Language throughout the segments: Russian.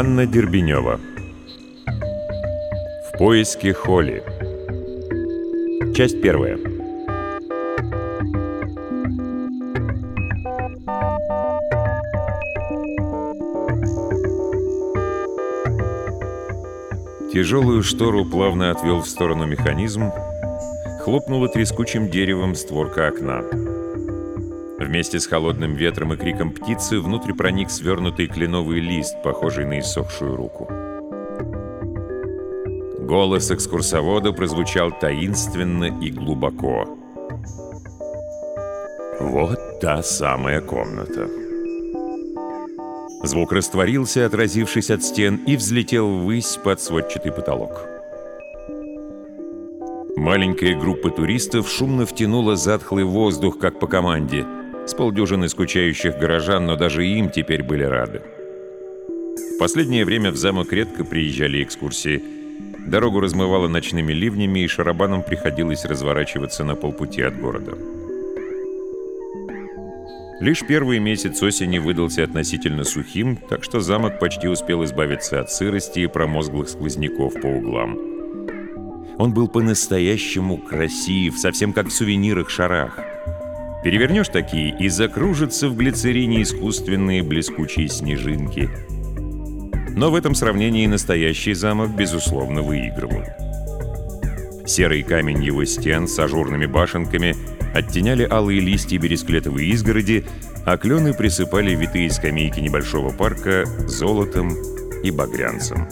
Анна Дербенева. В поиске Холли Часть первая. Тяжелую штору плавно отвел в сторону механизм, хлопнула трескучим деревом створка окна. Вместе с холодным ветром и криком птицы внутрь проник свернутый кленовый лист, похожий на иссохшую руку. Голос экскурсовода прозвучал таинственно и глубоко. «Вот та самая комната». Звук растворился, отразившись от стен, и взлетел ввысь под сводчатый потолок. Маленькая группа туристов шумно втянула затхлый воздух, как по команде – с полдюжины скучающих горожан, но даже им теперь были рады. В последнее время в замок редко приезжали экскурсии. Дорогу размывало ночными ливнями, и шарабанам приходилось разворачиваться на полпути от города. Лишь первый месяц осени выдался относительно сухим, так что замок почти успел избавиться от сырости и промозглых сквозняков по углам. Он был по-настоящему красив, совсем как в сувенирах-шарах. Перевернешь такие, и закружатся в глицерине искусственные блескучие снежинки. Но в этом сравнении настоящий замок, безусловно, выигрывал. Серый камень его стен с ажурными башенками оттеняли алые листья бересклетовой изгороди, а клены присыпали витые скамейки небольшого парка золотом и багрянцем.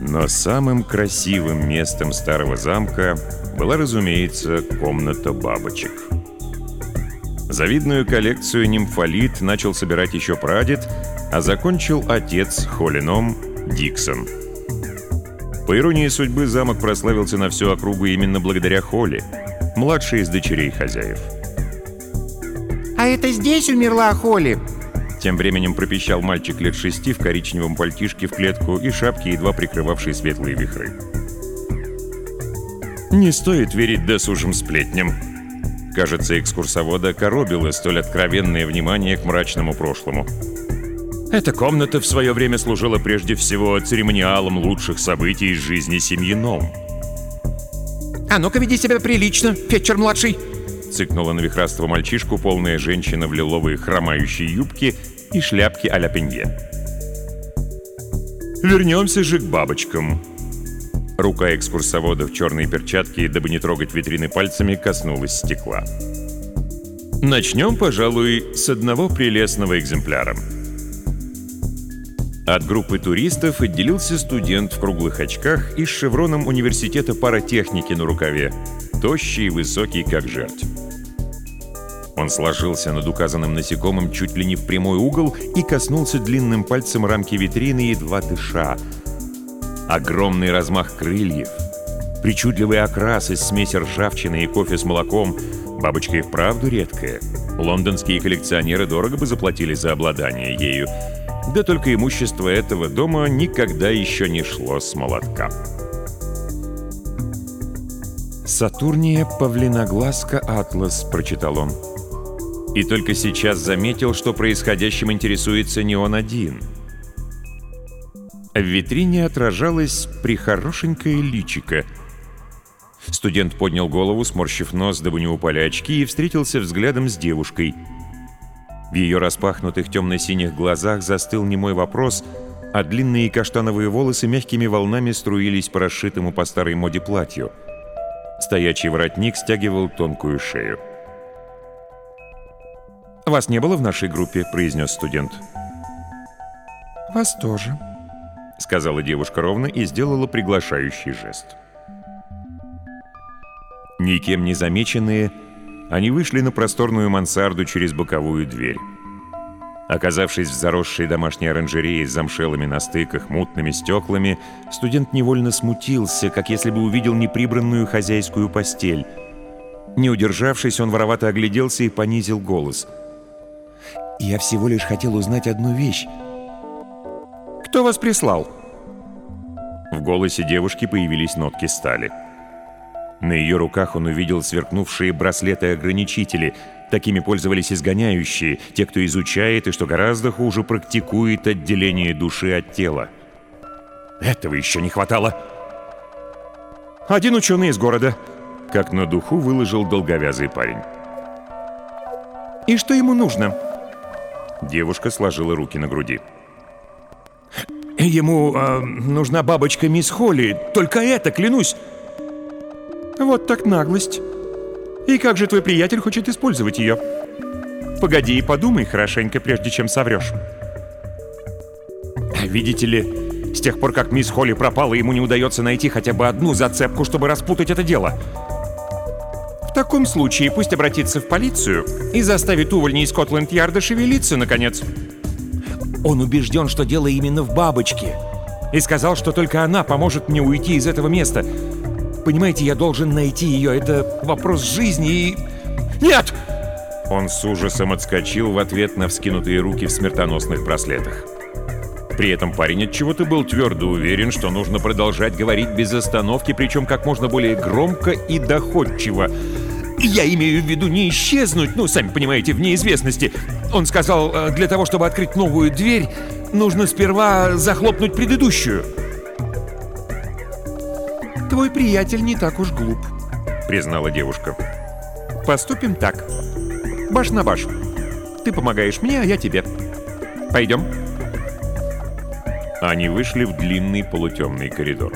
Но самым красивым местом старого замка была, разумеется, комната бабочек. Завидную коллекцию нимфолит начал собирать еще прадед, а закончил отец Холином Диксон. По иронии судьбы, замок прославился на всю округу именно благодаря Холли, младшей из дочерей хозяев. «А это здесь умерла Холли?» Тем временем пропищал мальчик лет шести в коричневом пальтишке в клетку и шапке, едва прикрывавшей светлые вихры. Не стоит верить досужим сплетням. Кажется, экскурсовода коробило столь откровенное внимание к мрачному прошлому. Эта комната в свое время служила прежде всего церемониалом лучших событий из жизни семьи Ном. «А ну-ка веди себя прилично, Фетчер-младший!» Цыкнула на вихрастого мальчишку полная женщина в лиловой хромающей юбке и шляпке а-ля пенье. «Вернемся же к бабочкам», Рука экскурсовода в черной перчатке, дабы не трогать витрины пальцами, коснулась стекла. Начнем, пожалуй, с одного прелестного экземпляра. От группы туристов отделился студент в круглых очках и с шевроном университета паратехники на рукаве, тощий и высокий, как жерть. Он сложился над указанным насекомым чуть ли не в прямой угол и коснулся длинным пальцем рамки витрины, едва дыша — Огромный размах крыльев, причудливый окрас из смеси ржавчины и кофе с молоком. Бабочка и вправду редкая. Лондонские коллекционеры дорого бы заплатили за обладание ею. Да только имущество этого дома никогда еще не шло с молотка. «Сатурния павлиноглазка Атлас», — прочитал он. И только сейчас заметил, что происходящим интересуется не он один — в витрине отражалось прихорошенькое личико. Студент поднял голову, сморщив нос, дабы не упали очки, и встретился взглядом с девушкой. В ее распахнутых темно-синих глазах застыл немой вопрос, а длинные каштановые волосы мягкими волнами струились по расшитому по старой моде платью. Стоячий воротник стягивал тонкую шею. «Вас не было в нашей группе», — произнес студент. «Вас тоже», — сказала девушка ровно и сделала приглашающий жест. Никем не замеченные, они вышли на просторную мансарду через боковую дверь. Оказавшись в заросшей домашней оранжерее с замшелыми на стыках мутными стеклами, студент невольно смутился, как если бы увидел неприбранную хозяйскую постель. Не удержавшись, он воровато огляделся и понизил голос. «Я всего лишь хотел узнать одну вещь. Кто вас прислал?» В голосе девушки появились нотки стали. На ее руках он увидел сверкнувшие браслеты-ограничители — Такими пользовались изгоняющие, те, кто изучает и, что гораздо хуже, практикует отделение души от тела. Этого еще не хватало. Один ученый из города. Как на духу выложил долговязый парень. И что ему нужно? Девушка сложила руки на груди. Ему э, нужна бабочка мисс Холли. Только это, клянусь. Вот так наглость. И как же твой приятель хочет использовать ее? Погоди и подумай хорошенько, прежде чем соврешь. Видите ли, с тех пор, как мисс Холли пропала, ему не удается найти хотя бы одну зацепку, чтобы распутать это дело. В таком случае пусть обратится в полицию и заставит увольней из Скотланд-Ярда шевелиться, наконец. Он убежден, что дело именно в бабочке. И сказал, что только она поможет мне уйти из этого места — Понимаете, я должен найти ее. Это вопрос жизни и... Нет! Он с ужасом отскочил в ответ на вскинутые руки в смертоносных браслетах. При этом парень от чего-то был твердо уверен, что нужно продолжать говорить без остановки, причем как можно более громко и доходчиво. Я имею в виду не исчезнуть, ну, сами понимаете, в неизвестности. Он сказал, э, для того, чтобы открыть новую дверь, нужно сперва захлопнуть предыдущую. «Твой приятель не так уж глуп», — признала девушка. «Поступим так. Баш на баш. Ты помогаешь мне, а я тебе. Пойдем». Они вышли в длинный полутемный коридор.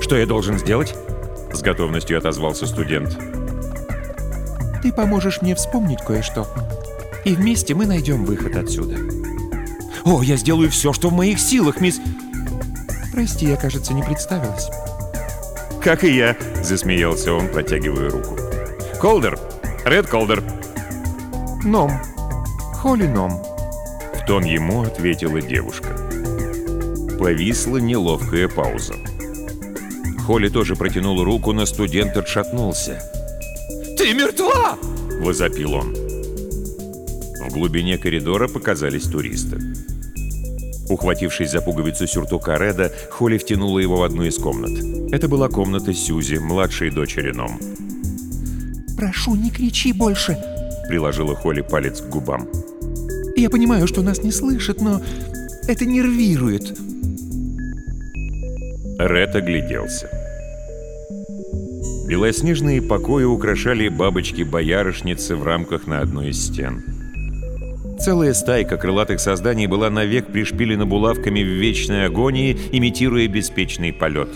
«Что я должен сделать?» — с готовностью отозвался студент. «Ты поможешь мне вспомнить кое-что, и вместе мы найдем выход отсюда». «О, я сделаю все, что в моих силах, мисс...» «Прости, я, кажется, не представилась». «Как и я», — засмеялся он, протягивая руку. «Колдер! Ред Колдер!» «Ном. Холли Ном», — в тон ему ответила девушка. Повисла неловкая пауза. Холли тоже протянул руку, но студент отшатнулся. «Ты мертва!» — возопил он. В глубине коридора показались туристы. Ухватившись за пуговицу сюртука Реда, Холли втянула его в одну из комнат. Это была комната Сьюзи, младшей дочери Ном. «Прошу, не кричи больше!» — приложила Холли палец к губам. «Я понимаю, что нас не слышат, но это нервирует». Ред огляделся. Белоснежные покои украшали бабочки-боярышницы в рамках на одной из стен. Целая стайка крылатых созданий была навек пришпилена булавками в вечной агонии, имитируя беспечный полет.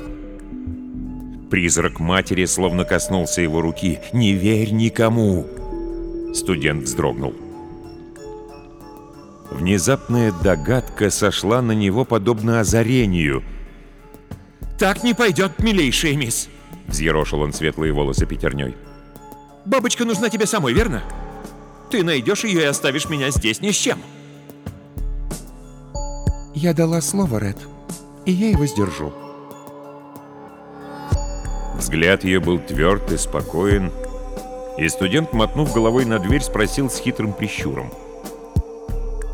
Призрак матери словно коснулся его руки. «Не верь никому!» Студент вздрогнул. Внезапная догадка сошла на него подобно озарению. «Так не пойдет, милейшая мисс!» Взъерошил он светлые волосы пятерней. «Бабочка нужна тебе самой, верно?» Ты найдешь ее и оставишь меня здесь ни с чем. Я дала слово, Ред, и я его сдержу. Взгляд ее был тверд и спокоен, и студент, мотнув головой на дверь, спросил с хитрым прищуром.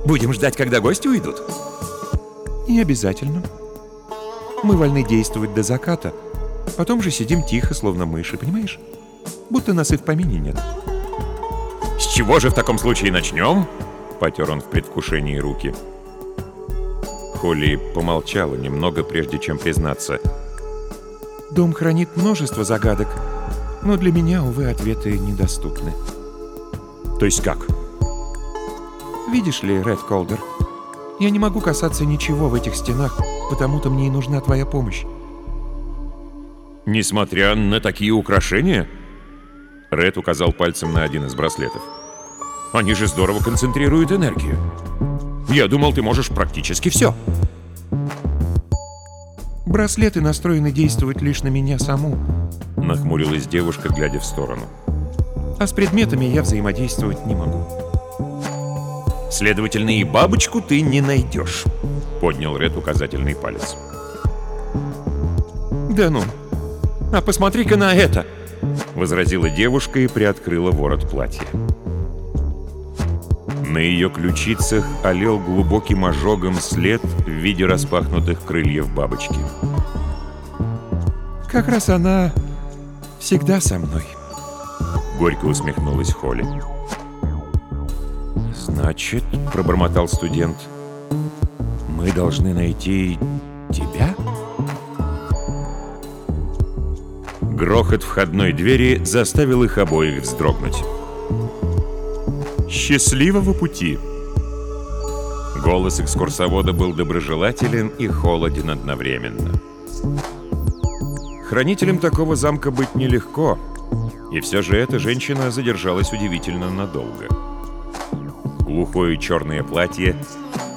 «Будем ждать, когда гости уйдут?» «Не обязательно. Мы вольны действовать до заката, потом же сидим тихо, словно мыши, понимаешь? Будто нас и в помине нет». «С чего же в таком случае начнем?» Потер он в предвкушении руки. Холли помолчала немного, прежде чем признаться. «Дом хранит множество загадок, но для меня, увы, ответы недоступны». «То есть как?» «Видишь ли, Ред Колдер, я не могу касаться ничего в этих стенах, потому-то мне и нужна твоя помощь». «Несмотря на такие украшения?» Ред указал пальцем на один из браслетов. Они же здорово концентрируют энергию. Я думал, ты можешь практически все. Браслеты настроены действовать лишь на меня саму. Нахмурилась девушка, глядя в сторону. А с предметами я взаимодействовать не могу. Следовательно, и бабочку ты не найдешь. Поднял Ред указательный палец. Да ну. А посмотри-ка на это! Возразила девушка и приоткрыла ворот платья. На ее ключицах олел глубоким ожогом след в виде распахнутых крыльев бабочки. Как раз она всегда со мной. Горько усмехнулась Холли. «Значит, — пробормотал студент, — мы должны найти тебя?» Грохот входной двери заставил их обоих вздрогнуть. «Счастливого пути!» Голос экскурсовода был доброжелателен и холоден одновременно. Хранителем такого замка быть нелегко, и все же эта женщина задержалась удивительно надолго. Глухое черное платье,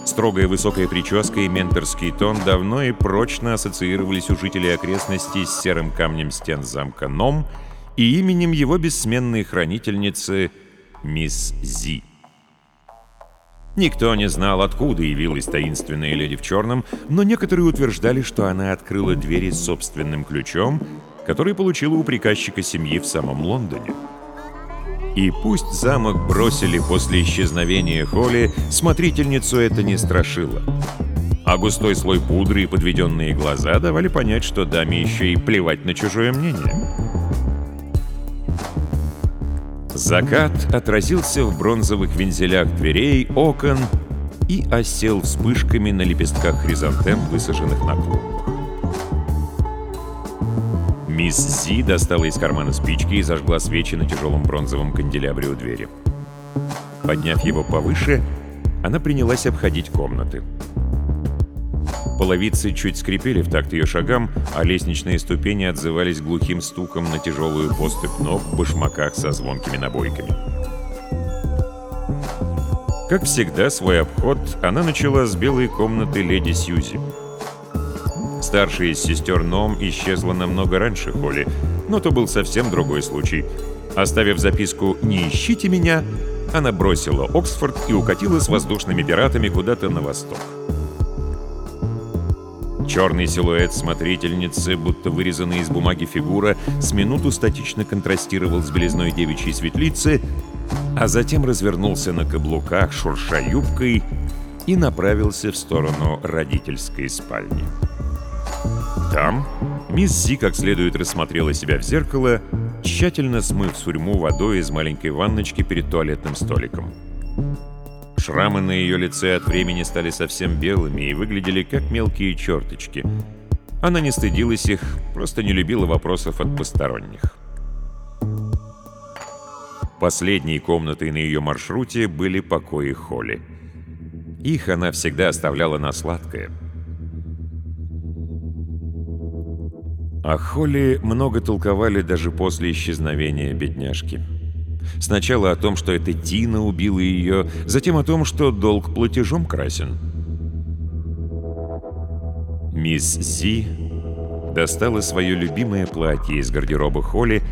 строгая высокая прическа и менторский тон давно и прочно ассоциировались у жителей окрестностей с серым камнем стен замка Ном и именем его бессменной хранительницы мисс Зи. Никто не знал, откуда явилась таинственная леди в черном, но некоторые утверждали, что она открыла двери собственным ключом, который получила у приказчика семьи в самом Лондоне. И пусть замок бросили после исчезновения Холли, смотрительницу это не страшило. А густой слой пудры и подведенные глаза давали понять, что даме еще и плевать на чужое мнение. Закат отразился в бронзовых вензелях дверей, окон и осел вспышками на лепестках хризантем, высаженных на клумбах. Мисс Зи достала из кармана спички и зажгла свечи на тяжелом бронзовом канделябре у двери. Подняв его повыше, она принялась обходить комнаты. Половицы чуть скрипели в такт ее шагам, а лестничные ступени отзывались глухим стуком на тяжелую поступь ног в башмаках со звонкими набойками. Как всегда, свой обход она начала с белой комнаты леди Сьюзи. Старшая из сестер Ном исчезла намного раньше Холли, но то был совсем другой случай. Оставив записку «Не ищите меня», она бросила Оксфорд и укатила с воздушными пиратами куда-то на восток. Черный силуэт смотрительницы, будто вырезанный из бумаги фигура, с минуту статично контрастировал с белизной девичьей светлицы, а затем развернулся на каблуках, шурша юбкой, и направился в сторону родительской спальни. Там мисс Зи как следует рассмотрела себя в зеркало, тщательно смыв сурьму водой из маленькой ванночки перед туалетным столиком. Шрамы на ее лице от времени стали совсем белыми и выглядели как мелкие черточки. Она не стыдилась их, просто не любила вопросов от посторонних. Последней комнатой на ее маршруте были покои Холли. Их она всегда оставляла на сладкое. О Холли много толковали даже после исчезновения бедняжки. Сначала о том, что это Тина убила ее, затем о том, что долг платежом красен. Мисс Зи достала свое любимое платье из гардероба Холли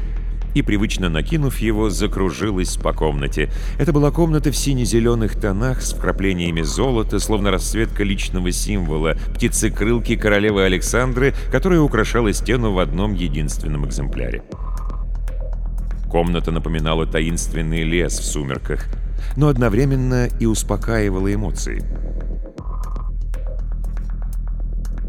и, привычно накинув его, закружилась по комнате. Это была комната в сине-зеленых тонах с вкраплениями золота, словно расцветка личного символа, птицекрылки королевы Александры, которая украшала стену в одном единственном экземпляре. Комната напоминала таинственный лес в сумерках, но одновременно и успокаивала эмоции.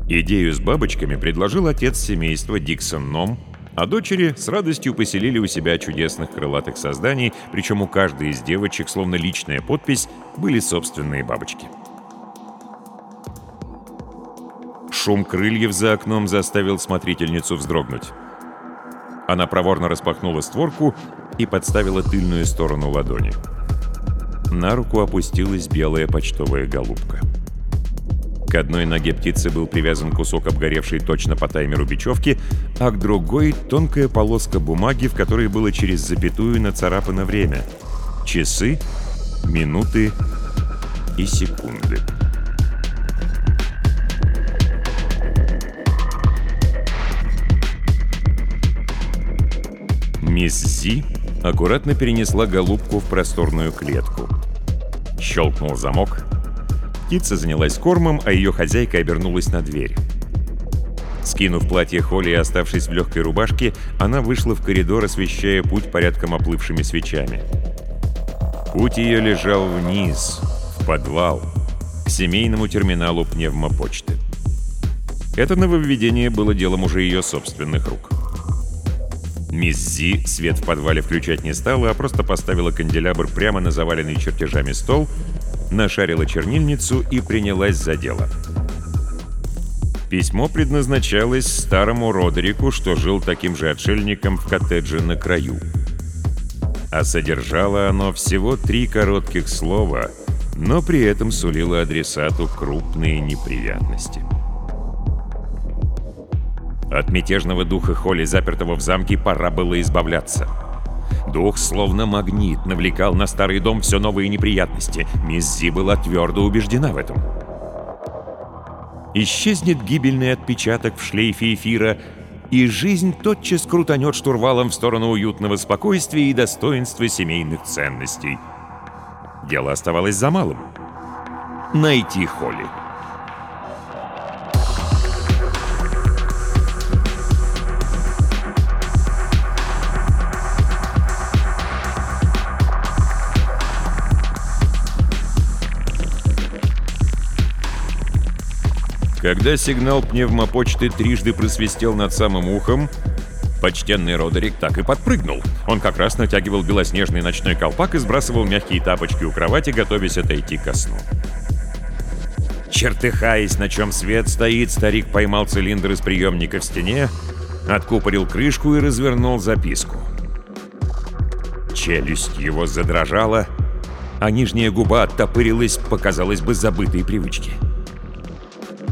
Идею с бабочками предложил отец семейства Диксон Ном, а дочери с радостью поселили у себя чудесных крылатых созданий, причем у каждой из девочек, словно личная подпись, были собственные бабочки. Шум крыльев за окном заставил смотрительницу вздрогнуть. Она проворно распахнула створку и подставила тыльную сторону ладони. На руку опустилась белая почтовая голубка. К одной ноге птицы был привязан кусок обгоревшей точно по таймеру бечевки, а к другой — тонкая полоска бумаги, в которой было через запятую нацарапано время. Часы Минуты и секунды. Мисс Зи аккуратно перенесла голубку в просторную клетку. Щелкнул замок. Птица занялась кормом, а ее хозяйка обернулась на дверь. Скинув платье Холли и оставшись в легкой рубашке, она вышла в коридор, освещая путь порядком оплывшими свечами. Путь ее лежал вниз, в подвал, к семейному терминалу пневмопочты. Это нововведение было делом уже ее собственных рук. Мисс Зи свет в подвале включать не стала, а просто поставила канделябр прямо на заваленный чертежами стол, нашарила чернильницу и принялась за дело. Письмо предназначалось старому Родерику, что жил таким же отшельником в коттедже на краю. А содержало оно всего три коротких слова, но при этом сулило адресату крупные неприятности. От мятежного духа Холли, запертого в замке, пора было избавляться. Дух, словно магнит, навлекал на старый дом все новые неприятности. Мисс Зи была твердо убеждена в этом. Исчезнет гибельный отпечаток в шлейфе эфира, и жизнь тотчас крутанет штурвалом в сторону уютного спокойствия и достоинства семейных ценностей. Дело оставалось за малым. Найти Холли. Когда сигнал пневмопочты трижды просвистел над самым ухом, почтенный Родерик так и подпрыгнул. Он как раз натягивал белоснежный ночной колпак и сбрасывал мягкие тапочки у кровати, готовясь отойти ко сну. Чертыхаясь, на чем свет стоит, старик поймал цилиндр из приемника в стене, откупорил крышку и развернул записку. Челюсть его задрожала, а нижняя губа оттопырилась, показалось бы, забытой привычки. —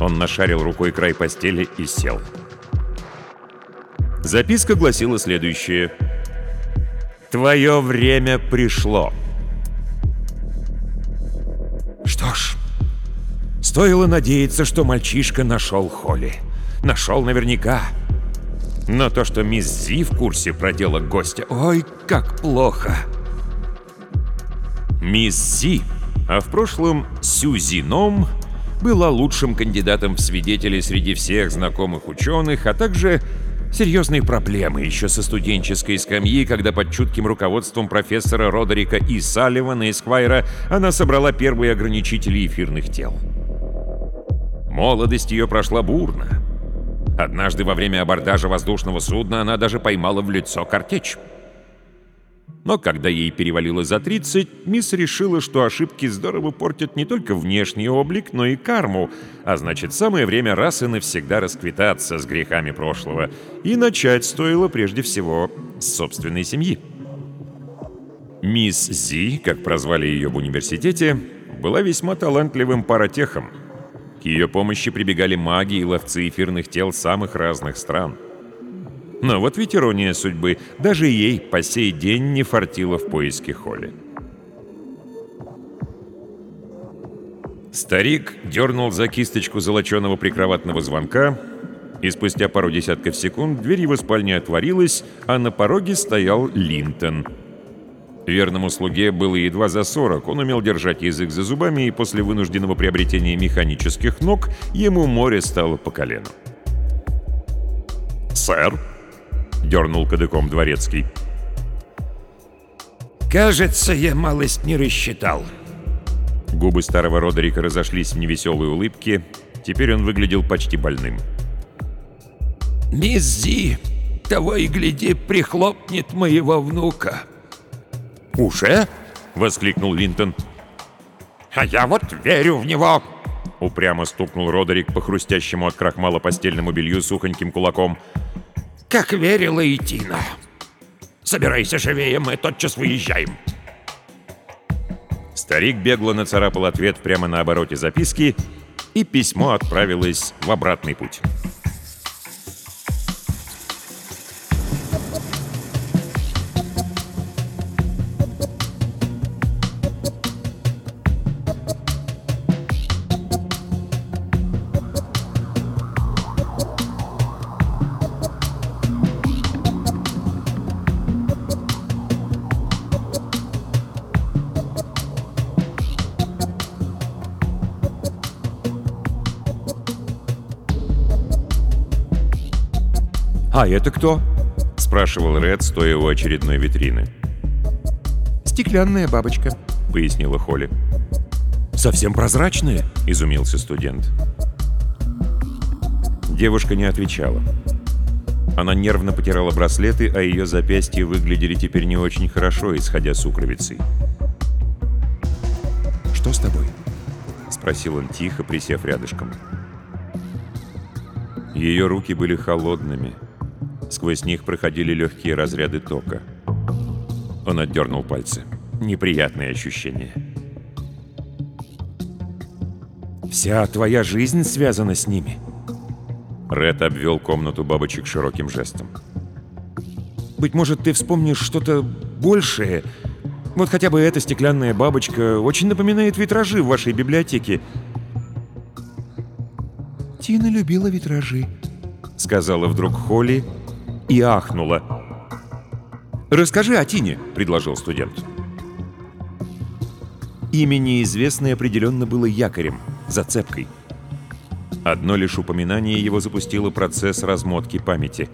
он нашарил рукой край постели и сел. Записка гласила следующее. «Твое время пришло». Что ж, стоило надеяться, что мальчишка нашел Холли. Нашел наверняка. Но то, что мисс Зи в курсе проделок гостя, ой, как плохо. Мисс Зи, а в прошлом Сюзи Ном, была лучшим кандидатом в свидетели среди всех знакомых ученых, а также серьезные проблемы еще со студенческой скамьи, когда под чутким руководством профессора Родерика и Салливана Эсквайра она собрала первые ограничители эфирных тел. Молодость ее прошла бурно. Однажды во время абордажа воздушного судна она даже поймала в лицо картечь. Но когда ей перевалило за 30, мисс решила, что ошибки здорово портят не только внешний облик, но и карму, а значит, самое время раз и навсегда расквитаться с грехами прошлого. И начать стоило прежде всего с собственной семьи. Мисс Зи, как прозвали ее в университете, была весьма талантливым паратехом. К ее помощи прибегали маги и ловцы эфирных тел самых разных стран – но вот ведь ирония судьбы, даже ей по сей день не фартило в поиске Холли. Старик дернул за кисточку золоченого прикроватного звонка, и спустя пару десятков секунд дверь его спальни отворилась, а на пороге стоял Линтон. Верному слуге было едва за 40, он умел держать язык за зубами, и после вынужденного приобретения механических ног ему море стало по колену. «Сэр», — дернул кадыком дворецкий. «Кажется, я малость не рассчитал». Губы старого Родерика разошлись в невеселой улыбке. Теперь он выглядел почти больным. «Мисс Зи, того и гляди, прихлопнет моего внука». «Уже?» — воскликнул Линтон. «А я вот верю в него!» Упрямо стукнул Родерик по хрустящему от крахмала постельному белью сухоньким кулаком как верила и. Собирайся живее, мы тотчас выезжаем. Старик бегло нацарапал ответ прямо на обороте записки, и письмо отправилось в обратный путь. «А это кто?» — спрашивал Ред, стоя у очередной витрины. «Стеклянная бабочка», — пояснила Холли. «Совсем прозрачная?» — изумился студент. Девушка не отвечала. Она нервно потирала браслеты, а ее запястья выглядели теперь не очень хорошо, исходя с укровицей. «Что с тобой?» — спросил он тихо, присев рядышком. Ее руки были холодными. Сквозь них проходили легкие разряды тока. Он отдернул пальцы. Неприятное ощущение. «Вся твоя жизнь связана с ними?» Ред обвел комнату бабочек широким жестом. «Быть может, ты вспомнишь что-то большее? Вот хотя бы эта стеклянная бабочка очень напоминает витражи в вашей библиотеке». «Тина любила витражи», — сказала вдруг Холли и ахнула. «Расскажи о Тине», — предложил студент. Имя неизвестное определенно было якорем, зацепкой. Одно лишь упоминание его запустило процесс размотки памяти.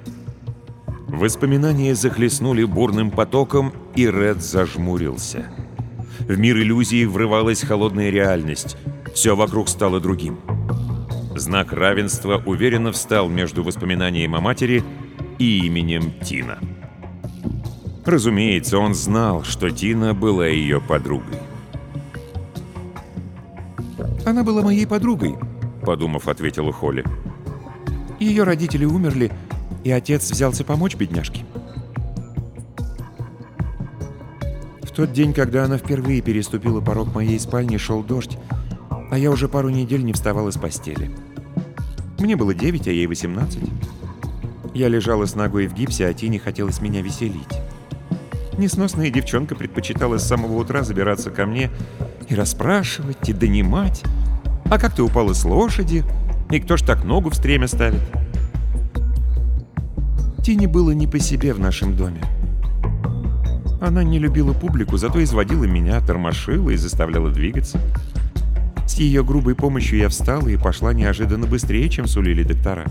Воспоминания захлестнули бурным потоком, и Ред зажмурился. В мир иллюзии врывалась холодная реальность. Все вокруг стало другим. Знак равенства уверенно встал между воспоминанием о матери и именем Тина. Разумеется, он знал, что Тина была ее подругой. «Она была моей подругой», — подумав, ответила Холли. «Ее родители умерли, и отец взялся помочь бедняжке». В тот день, когда она впервые переступила порог моей спальни, шел дождь, а я уже пару недель не вставал из постели. Мне было 9, а ей 18. Я лежала с ногой в гипсе, а Тине хотелось меня веселить. Несносная девчонка предпочитала с самого утра забираться ко мне и расспрашивать, и донимать. А как ты упала с лошади? И кто ж так ногу в стремя ставит? Тине было не по себе в нашем доме. Она не любила публику, зато изводила меня, тормошила и заставляла двигаться. С ее грубой помощью я встала и пошла неожиданно быстрее, чем сулили доктора.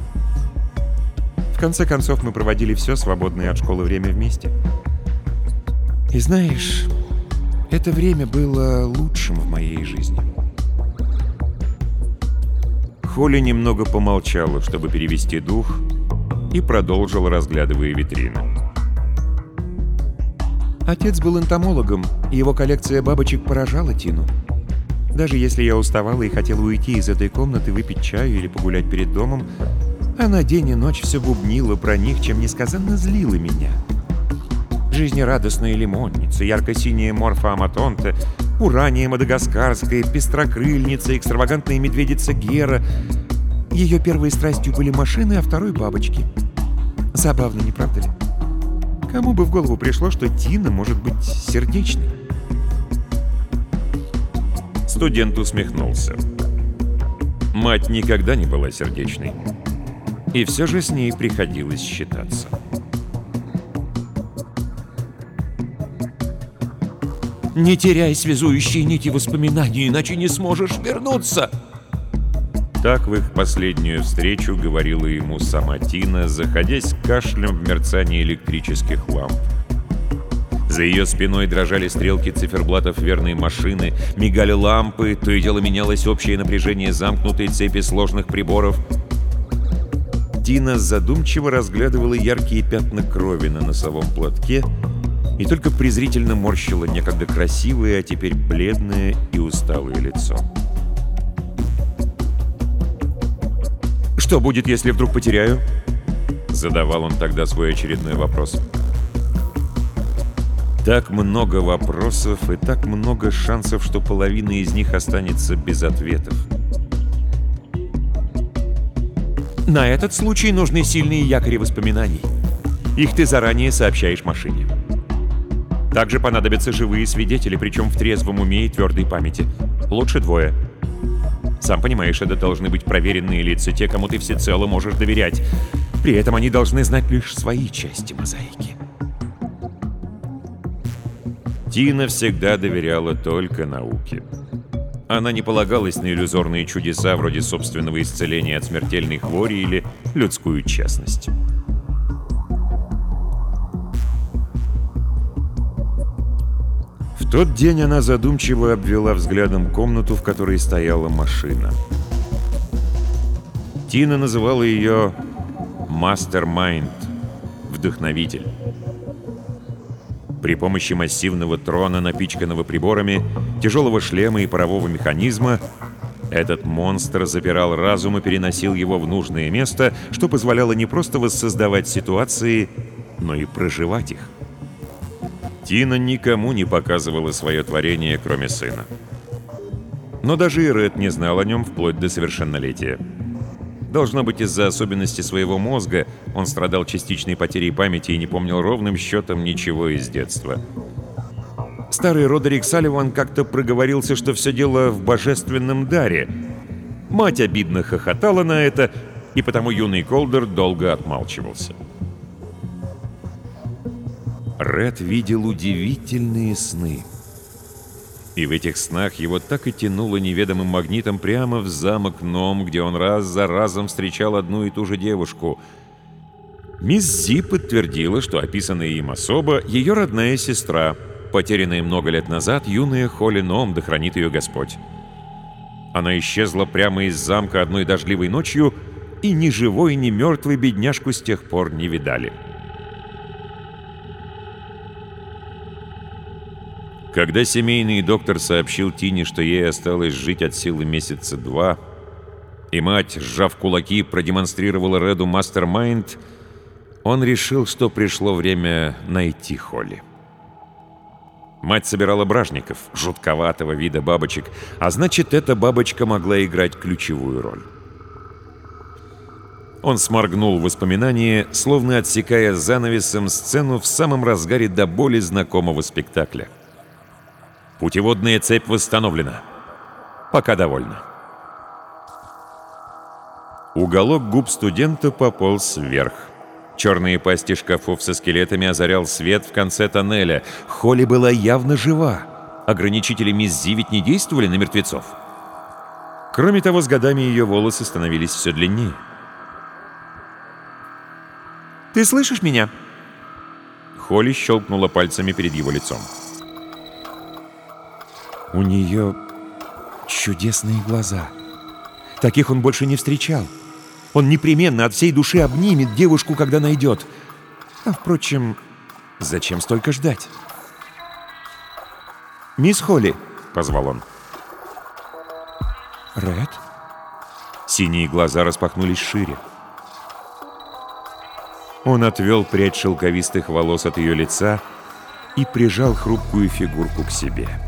В конце концов, мы проводили все свободное от школы время вместе. И знаешь, это время было лучшим в моей жизни. Холли немного помолчала, чтобы перевести дух, и продолжила, разглядывая витрины. Отец был энтомологом, и его коллекция бабочек поражала Тину. Даже если я уставала и хотела уйти из этой комнаты, выпить чаю или погулять перед домом, она день и ночь все бубнила про них, чем несказанно злила меня. Жизнерадостная лимонница, ярко-синяя морфа аматонта, урания мадагаскарская, пестрокрыльница, экстравагантная медведица Гера. Ее первой страстью были машины, а второй — бабочки. Забавно, не правда ли? Кому бы в голову пришло, что Тина может быть сердечной? Студент усмехнулся. Мать никогда не была сердечной. И все же с ней приходилось считаться. Не теряй связующие нити воспоминаний, иначе не сможешь вернуться. Так в их последнюю встречу говорила ему сама Тина, заходясь кашлем в мерцании электрических ламп. За ее спиной дрожали стрелки циферблатов верной машины, мигали лампы, то и дело менялось общее напряжение замкнутой цепи сложных приборов. Тина задумчиво разглядывала яркие пятна крови на носовом платке и только презрительно морщила некогда красивое, а теперь бледное и усталое лицо. «Что будет, если вдруг потеряю?» Задавал он тогда свой очередной вопрос. Так много вопросов и так много шансов, что половина из них останется без ответов. На этот случай нужны сильные якори воспоминаний. Их ты заранее сообщаешь машине. Также понадобятся живые свидетели, причем в трезвом уме и твердой памяти. Лучше двое. Сам понимаешь, это должны быть проверенные лица, те, кому ты всецело можешь доверять. При этом они должны знать лишь свои части мозаики. Тина всегда доверяла только науке. Она не полагалась на иллюзорные чудеса вроде собственного исцеления от смертельной хвори или людскую честность. В тот день она задумчиво обвела взглядом комнату, в которой стояла машина. Тина называла ее «мастер-майнд» — «вдохновитель». При помощи массивного трона, напичканного приборами, тяжелого шлема и парового механизма, этот монстр запирал разум и переносил его в нужное место, что позволяло не просто воссоздавать ситуации, но и проживать их. Тина никому не показывала свое творение, кроме сына. Но даже и Ред не знал о нем вплоть до совершеннолетия. Должно быть, из-за особенностей своего мозга он страдал частичной потерей памяти и не помнил ровным счетом ничего из детства. Старый Родерик Салливан как-то проговорился, что все дело в божественном даре. Мать обидно хохотала на это, и потому юный Колдер долго отмалчивался. Ред видел удивительные сны. И в этих снах его так и тянуло неведомым магнитом прямо в замок Ном, где он раз за разом встречал одну и ту же девушку. Мисс Зи подтвердила, что описанная им особа — ее родная сестра, потерянная много лет назад юная Холли Ном, да ее Господь. Она исчезла прямо из замка одной дождливой ночью, и ни живой, ни мертвый бедняжку с тех пор не видали. Когда семейный доктор сообщил Тине, что ей осталось жить от силы месяца два, и мать, сжав кулаки, продемонстрировала Реду мастер-майнд, он решил, что пришло время найти Холли. Мать собирала бражников, жутковатого вида бабочек, а значит, эта бабочка могла играть ключевую роль. Он сморгнул воспоминания, словно отсекая занавесом сцену в самом разгаре до боли знакомого спектакля. Путеводная цепь восстановлена. Пока довольно. Уголок губ студента пополз вверх. Черные пасти шкафов со скелетами озарял свет в конце тоннеля. Холли была явно жива. Ограничители мисс Зи ведь не действовали на мертвецов. Кроме того, с годами ее волосы становились все длиннее. «Ты слышишь меня?» Холли щелкнула пальцами перед его лицом. У нее чудесные глаза. Таких он больше не встречал. Он непременно от всей души обнимет девушку, когда найдет. А, впрочем, зачем столько ждать? «Мисс Холли», — позвал он. «Ред?» Синие глаза распахнулись шире. Он отвел прядь шелковистых волос от ее лица и прижал хрупкую фигурку к себе.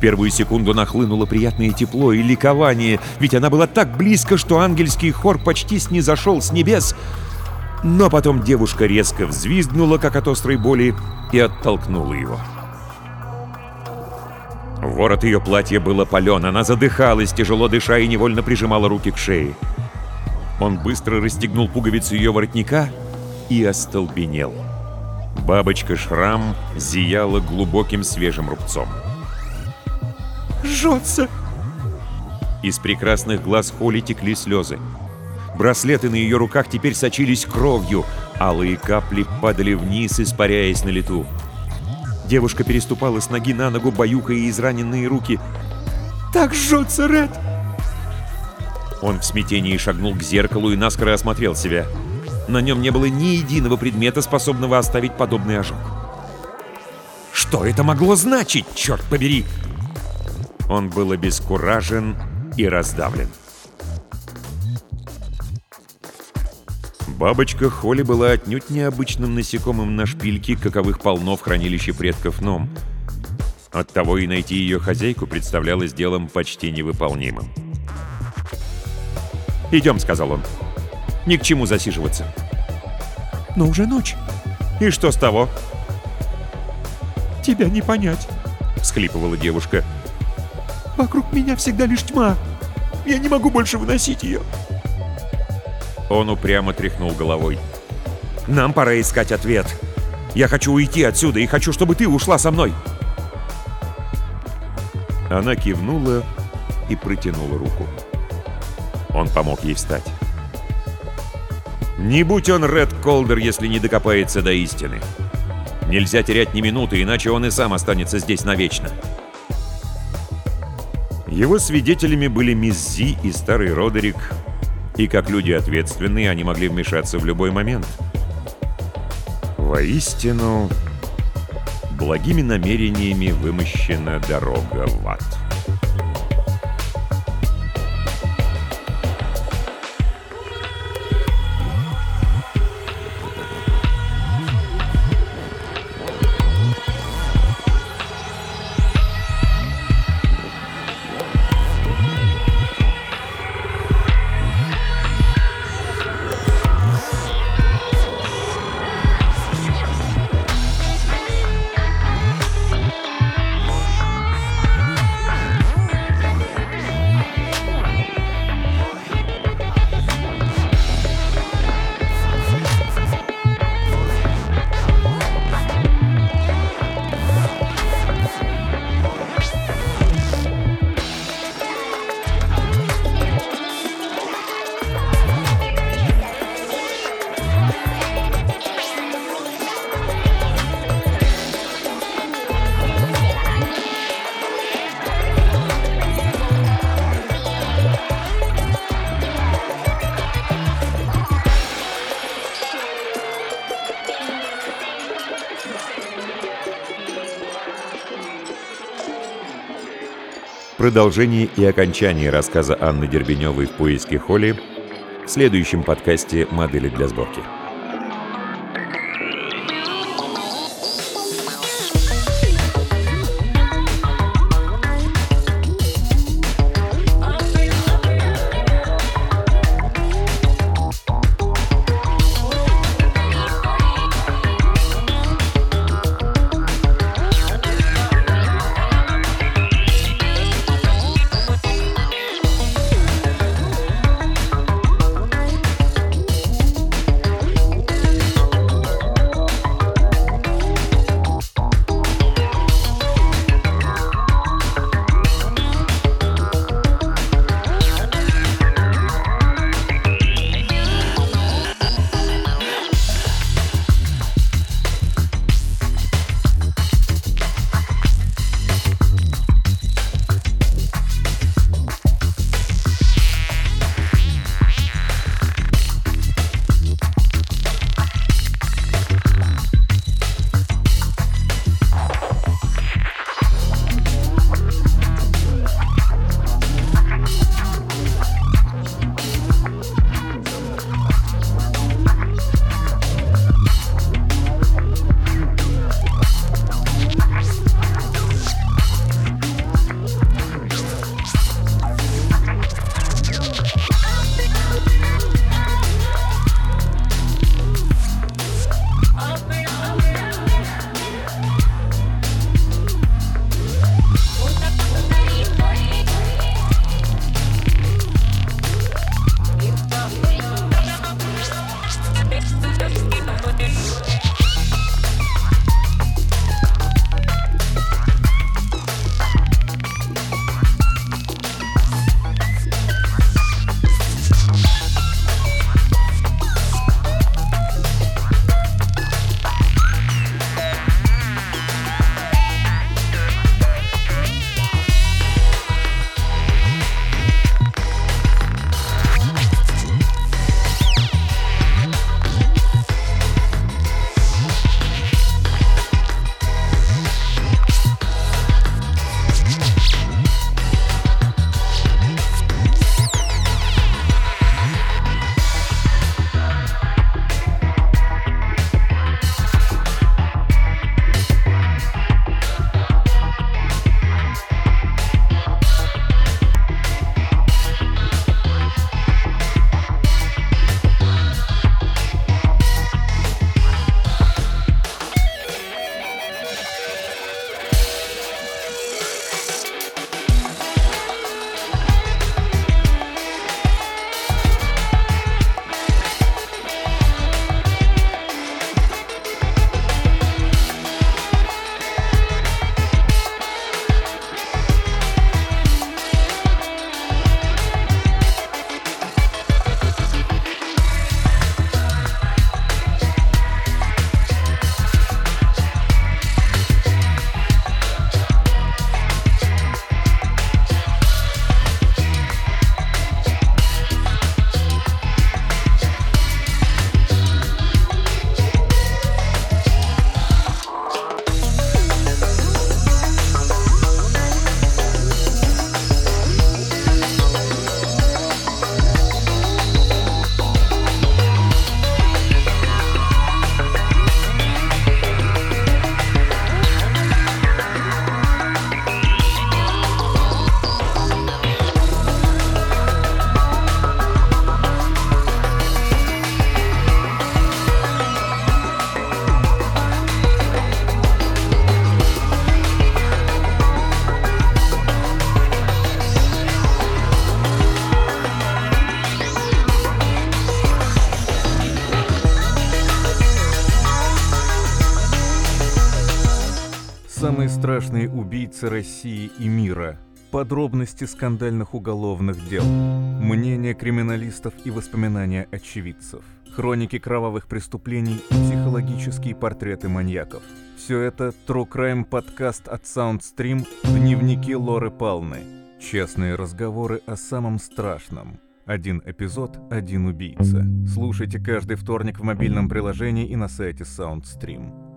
Первую секунду нахлынуло приятное тепло и ликование, ведь она была так близко, что ангельский хор почти снизошел с небес. Но потом девушка резко взвизгнула, как от острой боли, и оттолкнула его. Ворот ее платья был опален, она задыхалась, тяжело дыша и невольно прижимала руки к шее. Он быстро расстегнул пуговицу ее воротника и остолбенел. Бабочка-шрам зияла глубоким свежим рубцом жжется!» Из прекрасных глаз Холли текли слезы. Браслеты на ее руках теперь сочились кровью, алые капли падали вниз, испаряясь на лету. Девушка переступала с ноги на ногу, баюкая израненные руки. «Так жжется, Ред!» Он в смятении шагнул к зеркалу и наскоро осмотрел себя. На нем не было ни единого предмета, способного оставить подобный ожог. Что это могло значить, черт побери? Он был обескуражен и раздавлен. Бабочка Холли была отнюдь необычным насекомым на шпильке, каковых полно в хранилище предков Ном. Оттого и найти ее хозяйку представлялось делом почти невыполнимым. «Идем», — сказал он. «Ни к чему засиживаться». «Но уже ночь». «И что с того?» «Тебя не понять», — всхлипывала девушка. Вокруг меня всегда лишь тьма. Я не могу больше выносить ее. Он упрямо тряхнул головой. Нам пора искать ответ. Я хочу уйти отсюда и хочу, чтобы ты ушла со мной. Она кивнула и протянула руку. Он помог ей встать. Не будь он Ред Колдер, если не докопается до истины. Нельзя терять ни минуты, иначе он и сам останется здесь навечно. Его свидетелями были мисс и старый Родерик, и как люди ответственные они могли вмешаться в любой момент. Воистину, благими намерениями вымощена дорога в ад. Продолжение и окончание рассказа Анны Дербеневой в поиске Холли в следующем подкасте «Модели для сборки». Убийцы России и мира. Подробности скандальных уголовных дел. Мнения криминалистов и воспоминания очевидцев. Хроники кровавых преступлений и психологические портреты маньяков. Все это True Crime подкаст от Soundstream «Дневники Лоры Палны». Честные разговоры о самом страшном. Один эпизод, один убийца. Слушайте каждый вторник в мобильном приложении и на сайте Soundstream.